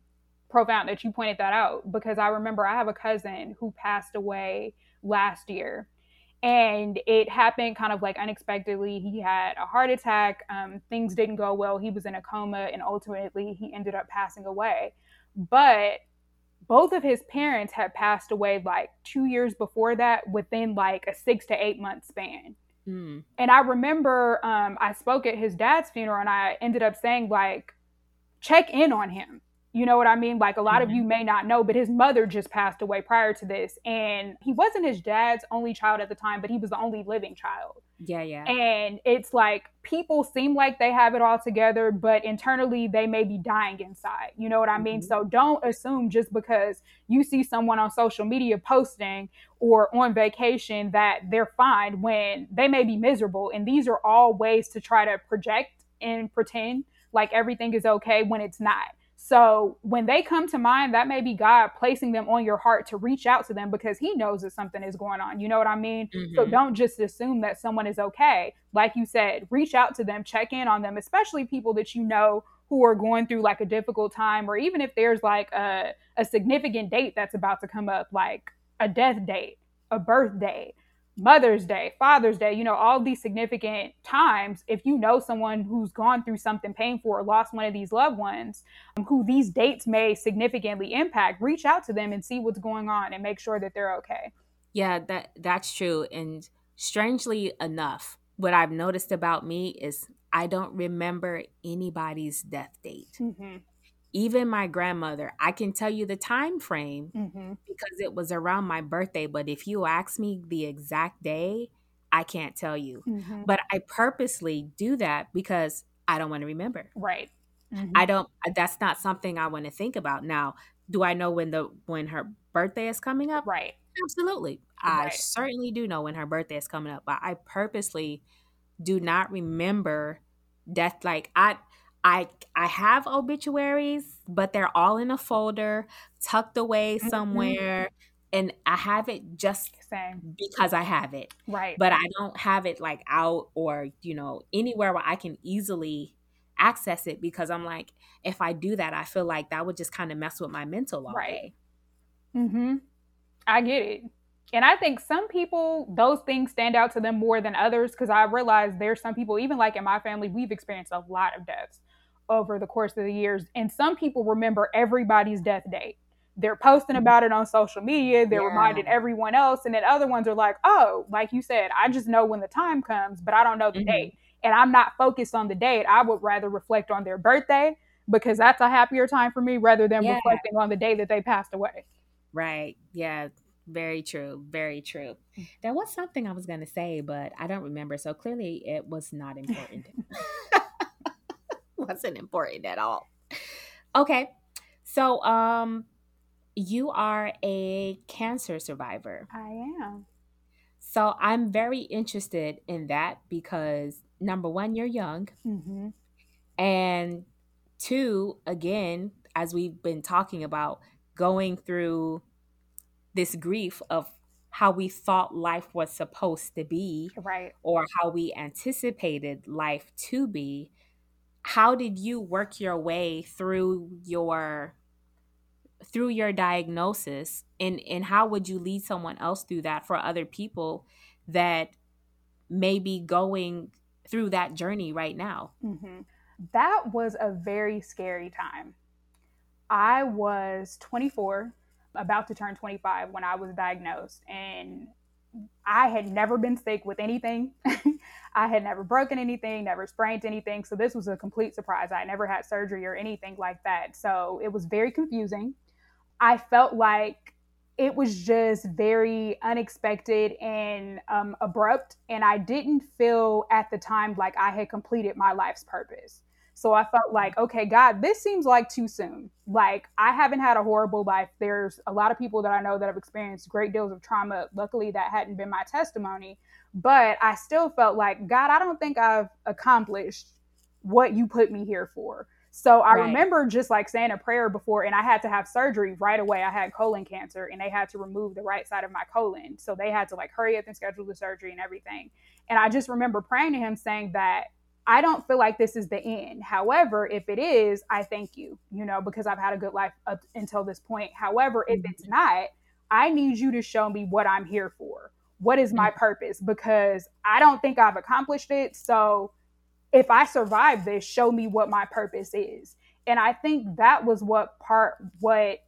Speaker 2: profound that you pointed that out because I remember I have a cousin who passed away last year and it happened kind of like unexpectedly. He had a heart attack. Um, things didn't go well. He was in a coma and ultimately he ended up passing away. But both of his parents had passed away like two years before that within like a six to eight month span. Mm. And I remember um, I spoke at his dad's funeral and I ended up saying, like, check in on him. You know what I mean? Like a lot mm-hmm. of you may not know, but his mother just passed away prior to this. And he wasn't his dad's only child at the time, but he was the only living child.
Speaker 1: Yeah, yeah.
Speaker 2: And it's like people seem like they have it all together, but internally they may be dying inside. You know what I mean? Mm-hmm. So don't assume just because you see someone on social media posting or on vacation that they're fine when they may be miserable. And these are all ways to try to project and pretend like everything is okay when it's not. So when they come to mind, that may be God placing them on your heart to reach out to them because He knows that something is going on. You know what I mean? Mm-hmm. So don't just assume that someone is okay. Like you said, reach out to them, check in on them, especially people that you know who are going through like a difficult time, or even if there's like a, a significant date that's about to come up, like a death date, a birthday, Mother's Day, Father's Day, you know, all these significant times, if you know someone who's gone through something painful or lost one of these loved ones um, who these dates may significantly impact, reach out to them and see what's going on and make sure that they're okay.
Speaker 1: Yeah, that that's true. And strangely enough, what I've noticed about me is I don't remember anybody's death date. Mm-hmm even my grandmother i can tell you the time frame mm-hmm. because it was around my birthday but if you ask me the exact day i can't tell you mm-hmm. but i purposely do that because i don't want to remember
Speaker 2: right
Speaker 1: mm-hmm. i don't that's not something i want to think about now do i know when the when her birthday is coming up
Speaker 2: right
Speaker 1: absolutely right. i certainly do know when her birthday is coming up but i purposely do not remember death like i I I have obituaries, but they're all in a folder, tucked away mm-hmm. somewhere. Mm-hmm. And I have it just Same. because I have it.
Speaker 2: Right.
Speaker 1: But I don't have it like out or, you know, anywhere where I can easily access it because I'm like, if I do that, I feel like that would just kind of mess with my mental all right. day.
Speaker 2: Mm-hmm. I get it. And I think some people, those things stand out to them more than others because I realize there's some people, even like in my family, we've experienced a lot of deaths over the course of the years. And some people remember everybody's death date. They're posting mm-hmm. about it on social media. They're yeah. reminding everyone else. And then other ones are like, oh, like you said, I just know when the time comes, but I don't know the mm-hmm. date. And I'm not focused on the date. I would rather reflect on their birthday because that's a happier time for me rather than yeah. reflecting on the day that they passed away.
Speaker 1: Right. Yeah. Very true. Very true. There was something I was going to say, but I don't remember. So clearly it was not important. [LAUGHS] [LAUGHS] wasn't important at all. Okay. So, um, you are a cancer survivor.
Speaker 2: I am.
Speaker 1: So I'm very interested in that because number one, you're young. Mm-hmm. And two, again, as we've been talking about, going through this grief of how we thought life was supposed to be,
Speaker 2: right?
Speaker 1: Or how we anticipated life to be how did you work your way through your through your diagnosis? And and how would you lead someone else through that for other people that may be going through that journey right now?
Speaker 2: Mm-hmm. that was a very scary time. I was 24 about to turn 25 when i was diagnosed and I had never been sick with anything. [LAUGHS] I had never broken anything, never sprained anything. So this was a complete surprise. I never had surgery or anything like that. So it was very confusing. I felt like it was just very unexpected and um, abrupt. And I didn't feel at the time like I had completed my life's purpose. So I felt like, okay, God, this seems like too soon. Like I haven't had a horrible life. There's a lot of people that I know that have experienced great deals of trauma. Luckily, that hadn't been my testimony. But I still felt like, God, I don't think I've accomplished what you put me here for. So I right. remember just like saying a prayer before, and I had to have surgery right away. I had colon cancer, and they had to remove the right side of my colon. So they had to like hurry up and schedule the surgery and everything. And I just remember praying to him saying that I don't feel like this is the end. However, if it is, I thank you, you know, because I've had a good life up until this point. However, if it's mm-hmm. not, I need you to show me what I'm here for. What is my mm. purpose? Because I don't think I've accomplished it. So if I survive this, show me what my purpose is. And I think that was what part, what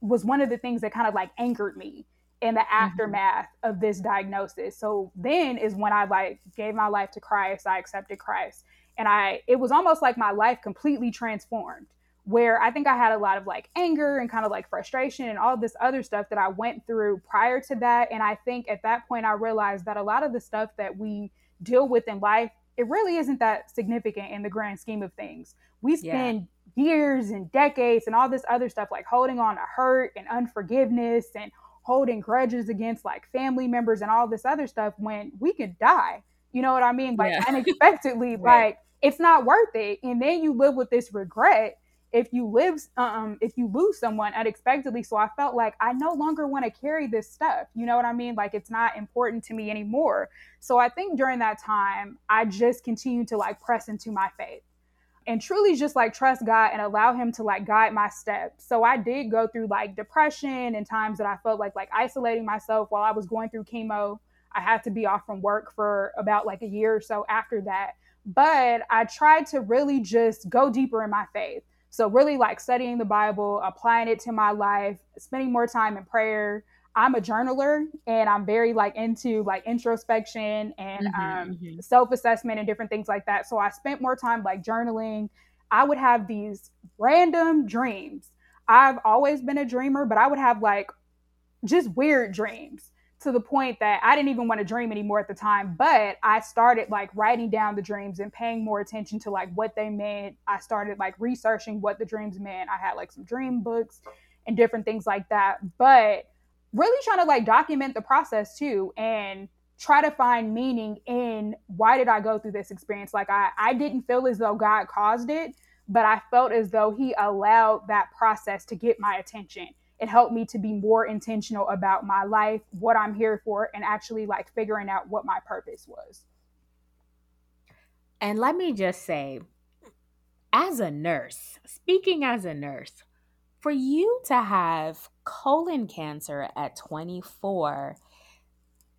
Speaker 2: was one of the things that kind of like anchored me in the mm-hmm. aftermath of this diagnosis. So then is when I like gave my life to Christ, I accepted Christ. And I it was almost like my life completely transformed where I think I had a lot of like anger and kind of like frustration and all this other stuff that I went through prior to that. And I think at that point, I realized that a lot of the stuff that we deal with in life, it really isn't that significant in the grand scheme of things. We spend yeah. years and decades and all this other stuff like holding on to hurt and unforgiveness and holding grudges against like family members and all this other stuff when we could die. You know what I mean? Like yeah. [LAUGHS] unexpectedly, right. like it's not worth it. And then you live with this regret if you live um if you lose someone unexpectedly so i felt like i no longer want to carry this stuff you know what i mean like it's not important to me anymore so i think during that time i just continued to like press into my faith and truly just like trust god and allow him to like guide my steps. So i did go through like depression and times that i felt like like isolating myself while i was going through chemo. I had to be off from work for about like a year or so after that. But i tried to really just go deeper in my faith. So really like studying the Bible, applying it to my life, spending more time in prayer. I'm a journaler and I'm very like into like introspection and mm-hmm, um, mm-hmm. self-assessment and different things like that. So I spent more time like journaling. I would have these random dreams. I've always been a dreamer, but I would have like just weird dreams to the point that I didn't even want to dream anymore at the time. But I started like writing down the dreams and paying more attention to like what they meant. I started like researching what the dreams meant. I had like some dream books and different things like that. But really trying to like document the process too and try to find meaning in why did I go through this experience? Like I, I didn't feel as though God caused it, but I felt as though he allowed that process to get my attention it helped me to be more intentional about my life, what I'm here for, and actually like figuring out what my purpose was.
Speaker 1: And let me just say, as a nurse, speaking as a nurse, for you to have colon cancer at 24,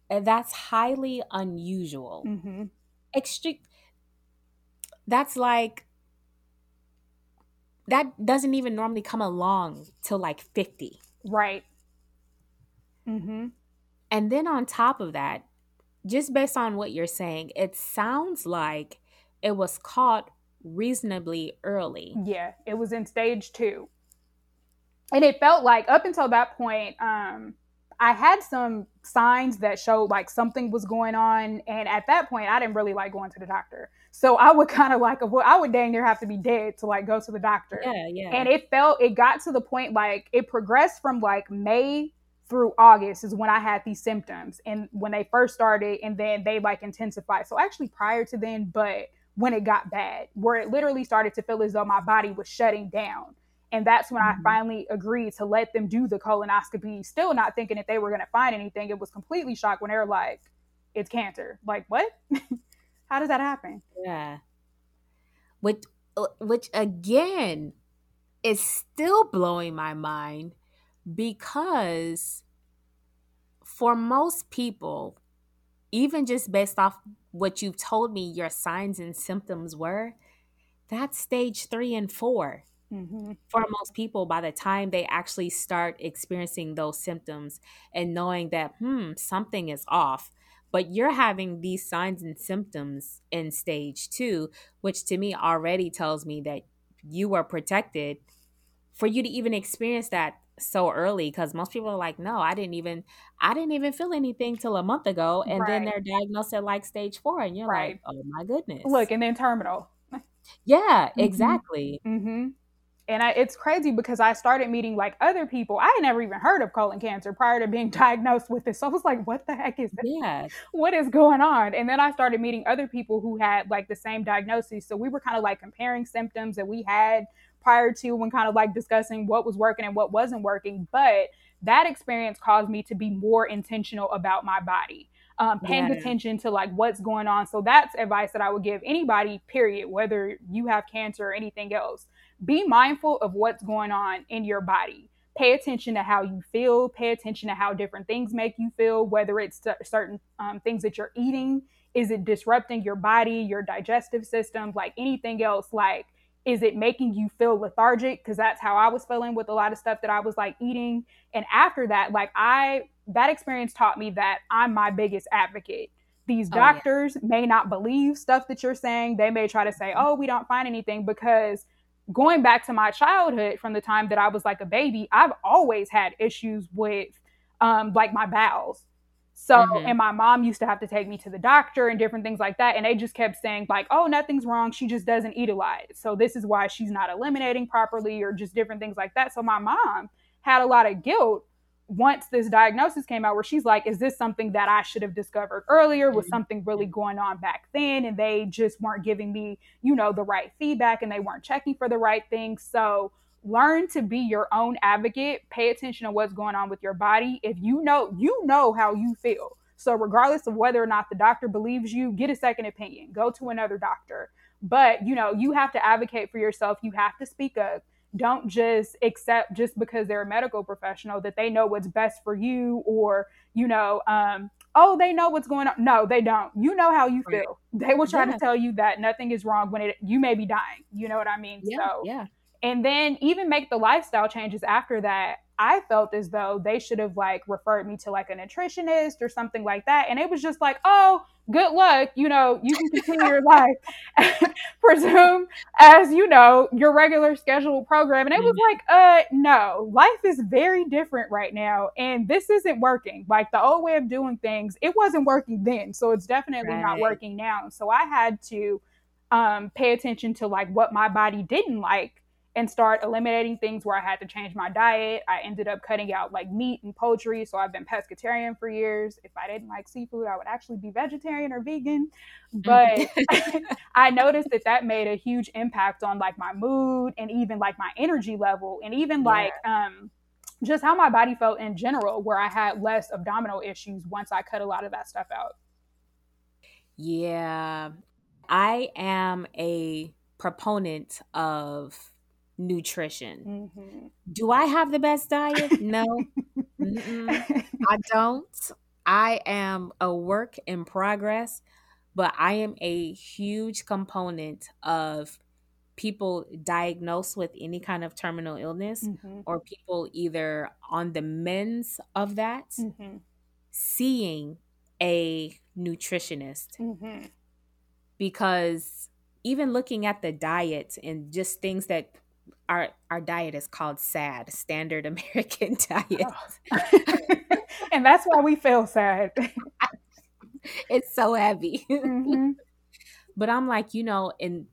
Speaker 1: eh, that's highly unusual. Mm-hmm. Extreme. That's like that doesn't even normally come along till like 50.
Speaker 2: Right. Mhm.
Speaker 1: And then on top of that, just based on what you're saying, it sounds like it was caught reasonably early.
Speaker 2: Yeah, it was in stage 2. And it felt like up until that point um I had some signs that showed like something was going on. And at that point, I didn't really like going to the doctor. So I would [LAUGHS] kind of like avoid, I would dang near have to be dead to like go to the doctor.
Speaker 1: Yeah, yeah.
Speaker 2: And it felt, it got to the point like it progressed from like May through August is when I had these symptoms and when they first started and then they like intensified. So actually prior to then, but when it got bad, where it literally started to feel as though my body was shutting down. And that's when mm-hmm. I finally agreed to let them do the colonoscopy, still not thinking that they were going to find anything. It was completely shocked when they were like, it's cancer. Like, what? [LAUGHS] How does that happen?
Speaker 1: Yeah. Which, uh, which again is still blowing my mind because for most people, even just based off what you've told me your signs and symptoms were, that's stage three and four. Mm-hmm. For most people, by the time they actually start experiencing those symptoms and knowing that, hmm, something is off, but you're having these signs and symptoms in stage two, which to me already tells me that you were protected for you to even experience that so early because most people are like no i didn't even i didn't even feel anything till a month ago and right. then they're diagnosed at like stage four and you're right. like oh my goodness
Speaker 2: look and then terminal
Speaker 1: yeah mm-hmm. exactly
Speaker 2: mm-hmm and I, it's crazy because I started meeting like other people. I had never even heard of colon cancer prior to being [LAUGHS] diagnosed with this. So I was like, what the heck is this?
Speaker 1: Yeah.
Speaker 2: What is going on? And then I started meeting other people who had like the same diagnosis. So we were kind of like comparing symptoms that we had prior to when kind of like discussing what was working and what wasn't working. But that experience caused me to be more intentional about my body. Um, paying yeah. attention to like what's going on. So that's advice that I would give anybody, period, whether you have cancer or anything else be mindful of what's going on in your body. Pay attention to how you feel. Pay attention to how different things make you feel, whether it's certain um, things that you're eating. Is it disrupting your body, your digestive system, like anything else? Like, is it making you feel lethargic? Because that's how I was feeling with a lot of stuff that I was like eating. And after that, like, I that experience taught me that I'm my biggest advocate. These doctors oh, yeah. may not believe stuff that you're saying. They may try to say, "Oh, we don't find anything," because going back to my childhood, from the time that I was like a baby, I've always had issues with um, like my bowels. So, mm-hmm. and my mom used to have to take me to the doctor and different things like that. And they just kept saying, like, oh, nothing's wrong. She just doesn't eat a lot. So, this is why she's not eliminating properly or just different things like that. So, my mom had a lot of guilt once this diagnosis came out where she's like is this something that i should have discovered earlier? Was mm-hmm. something really going on back then? And they just weren't giving me you know the right feedback and they weren't checking for the right things so learn to be your own advocate. Pay attention to what's going on with your body. If you know you know how you feel. So regardless of whether or not the doctor believes you get a second opinion. Go to another doctor. But you know you have to advocate for yourself. You have to speak up don't just accept just because they're a medical professional that they know what's best for you or you know um, oh they know what's going on. No they don't. You know how you feel. They will try yeah. to tell you that nothing is wrong when it you may be dying. You know what i mean?
Speaker 1: Yeah, so yeah.
Speaker 2: and then even make the lifestyle changes after that i felt as though they should have like referred me to like a nutritionist or something like that and it was just like oh good luck you know you can continue your life [LAUGHS] presume as you know your regular scheduled program and it was mm-hmm. like uh no life is very different right now and this isn't working like the old way of doing things it wasn't working then so it's definitely right. not working now so i had to um pay attention to like what my body didn't like and start eliminating things where I had to change my diet. I ended up cutting out like meat and poultry. So I've been pescatarian for years. If I didn't like seafood, I would actually be vegetarian or vegan. But mm-hmm. [LAUGHS] I noticed that that made a huge impact on like my mood and even like my energy level and even yeah. like, um, just how my body felt in general, where I had less abdominal issues once I cut a lot of that stuff out.
Speaker 1: Yeah. I am a proponent of nutrition. Mm-hmm. Do I have the best diet? No, [LAUGHS] I don't. I am a work in progress, but I am a huge component of people diagnosed with any kind of terminal illness mm-hmm. or people either on the mends of that mm-hmm. seeing a nutritionist mm-hmm. because even looking at the diet and just things that our our diet is called SAD, Standard [LAUGHS] American Diet.
Speaker 2: Oh. [LAUGHS] and that's why we feel sad. [LAUGHS]
Speaker 1: it's so heavy. Mm-hmm. But I'm like, you know, in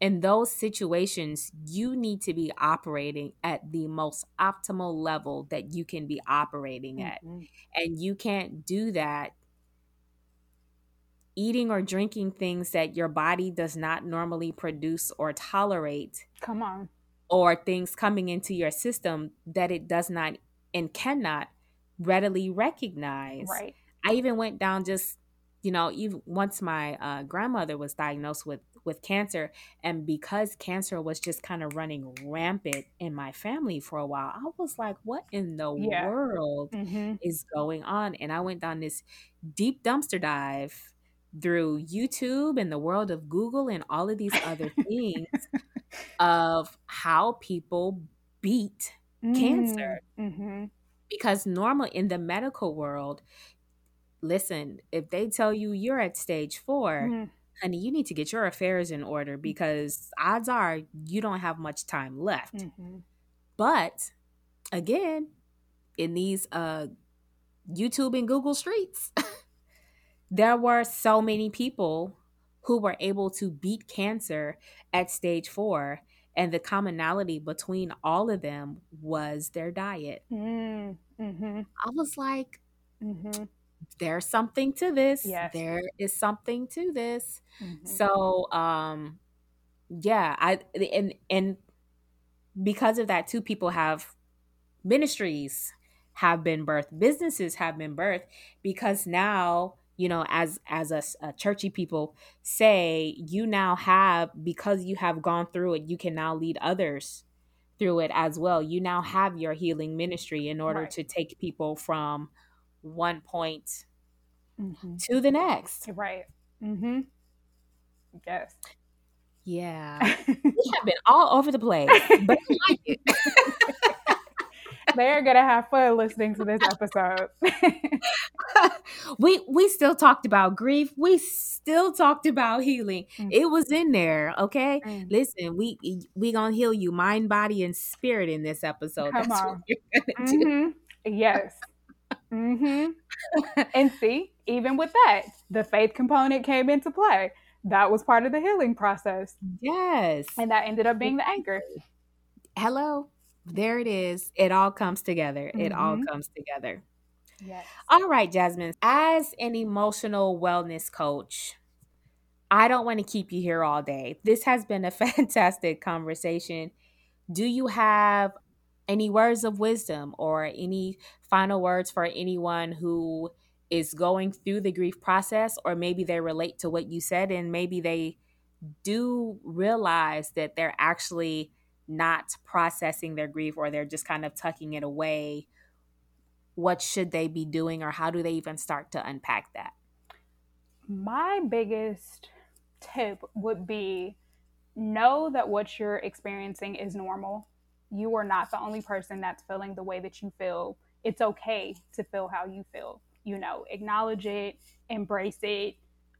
Speaker 1: in those situations, you need to be operating at the most optimal level that you can be operating at. Mm-hmm. And you can't do that eating or drinking things that your body does not normally produce or tolerate.
Speaker 2: Come on
Speaker 1: or things coming into your system that it does not and cannot readily recognize.
Speaker 2: Right.
Speaker 1: I even went down just, you know, even once my uh, grandmother was diagnosed with with cancer, and because cancer was just kind of running rampant in my family for a while, I was like, "What in the yeah. world mm-hmm. is going on?" And I went down this deep dumpster dive through YouTube and the world of Google and all of these other [LAUGHS] things of how people beat mm, cancer. Mm-hmm. Because normally in the medical world, listen, if they tell you you're at stage 4 mm-hmm. honey, you need to get your affairs in order because odds are you don't have much time left. Mm-hmm. But again, in these uh, YouTube and Google streets, [LAUGHS] there were so many people who were able to beat cancer at stage four. And the commonality between all of them was their diet. Mm, hmm I was like, mm-hmm. there's something to this. Yes. There is something to this. Mm-hmm. So, um, yeah, I and and because of that too, people have ministries have been birthed, businesses have been birthed because now you know as as a, a, churchy people say you now have because you have gone through it you can now lead others through it as well. You now have your healing ministry in order right. to take people from one point mm-hmm. to the next.
Speaker 2: Right. Mm-hmm. Yes.
Speaker 1: Yeah. [LAUGHS] We have been all over the place but I like it [LAUGHS]
Speaker 2: They're gonna have fun listening to this episode. [LAUGHS]
Speaker 1: we we still talked about grief. We still talked about healing. Mm. It was in there. Okay, mm. listen, we we gonna heal you, mind, body, and spirit in this episode.
Speaker 2: Come That's on. Mm-hmm. Yes. mm-hmm. and see, even with that, the faith component came into play. That was part of the healing process.
Speaker 1: Yes,
Speaker 2: and that ended up being the anchor.
Speaker 1: Hello there it is. It all comes together. Mm-hmm. It all mm-hmm. comes together. Yes. All right, Jasmine. As an emotional wellness coach, I don't want to keep you here all day. This has been a [LAUGHS] fantastic conversation. Do you have any words of wisdom or any final words for anyone who is going through the grief process, or maybe they relate to what you said and maybe they do realize that they're actually not processing their grief or they're just kind of tucking it away, what should they be doing or how do they even start to unpack that?
Speaker 2: My biggest tip would be know that what you're experiencing is normal. You are not the only person that's feeling the way that you feel. It's okay to feel how you feel. You know, acknowledge it, embrace it.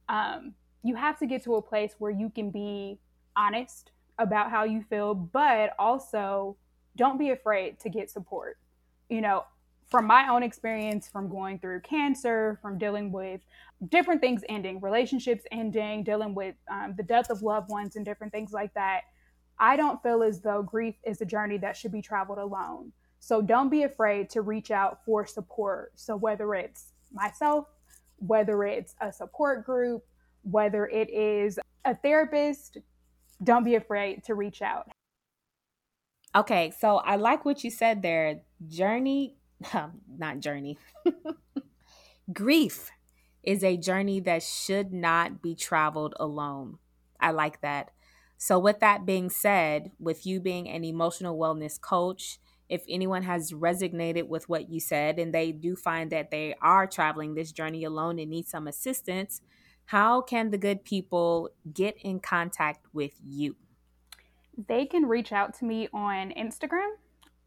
Speaker 2: Um, you have to get to a place where you can be honest about how you feel, but also don't be afraid to get support. You know, from my own experience, from going through cancer, from dealing with different things ending, relationships ending, dealing with um, the death of loved ones, and different things like that, I don't feel as though grief is a journey that should be traveled alone. So don't be afraid to reach out for support. So whether it's myself, whether it's a support group, whether it is a therapist, don't be afraid to reach out.
Speaker 1: Okay, so I like what you said there. Journey, [LAUGHS] um, not journey. [LAUGHS] Grief is a journey that should not be traveled alone. I like that. So, with that being said, with you being an emotional wellness coach, if anyone has resonated with what you said and they do find that they are traveling this journey alone and need some assistance, how can the good people get in contact with you?
Speaker 2: They can reach out to me on Instagram.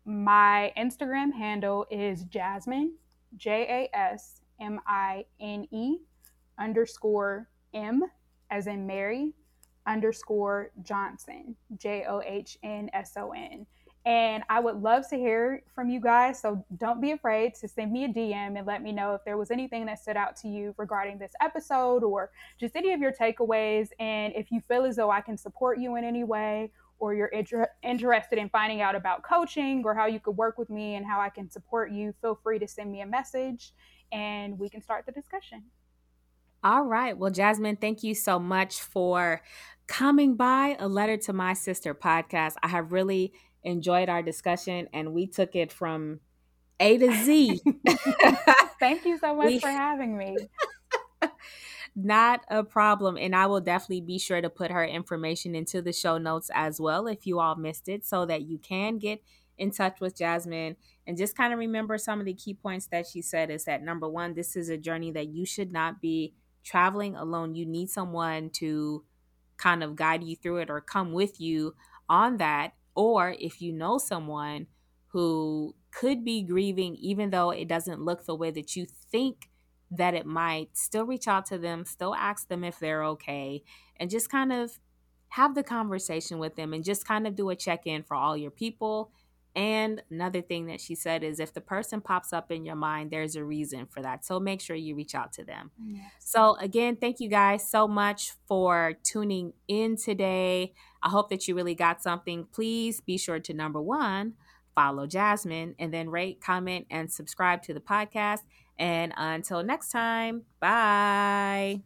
Speaker 2: My Instagram handle is Jasmine, J A S M I N E underscore M as in Mary underscore Johnson, J O H N S O N. And I would love to hear from you guys. So don't be afraid to send me a DM and let me know if there was anything that stood out to you regarding this episode or just any of your takeaways. And if you feel as though I can support you in any way or you're inter- interested in finding out about coaching or how you could work with me and how I can support you, feel free to send me a message and we can start the discussion.
Speaker 1: All right. Well, Jasmine, thank you so much for coming by a letter to my sister podcast. I have really enjoyed our discussion and we took it from A to Z. [LAUGHS] [LAUGHS]
Speaker 2: Thank you so much we, for having me. [LAUGHS]
Speaker 1: Not a problem. And I will definitely be sure to put her information into the show notes as well if you all missed it so that you can get in touch with Jasmine and just kind of remember some of the key points that she said is that number one, this is a journey that you should not be traveling alone. You need someone to kind of guide you through it or come with you on that. Or if you know someone who could be grieving, even though it doesn't look the way that you think that it might, still reach out to them, still ask them if they're okay, and just kind of have the conversation with them and just kind of do a check in for all your people and another thing that she said is if the person pops up in your mind, there's a reason for that. So make sure you reach out to them. Yes. So, again, thank you guys so much for tuning in today. I hope that you really got something. Please be sure to number one, follow Jasmine, and then rate, comment, and subscribe to the podcast. And until next time, bye.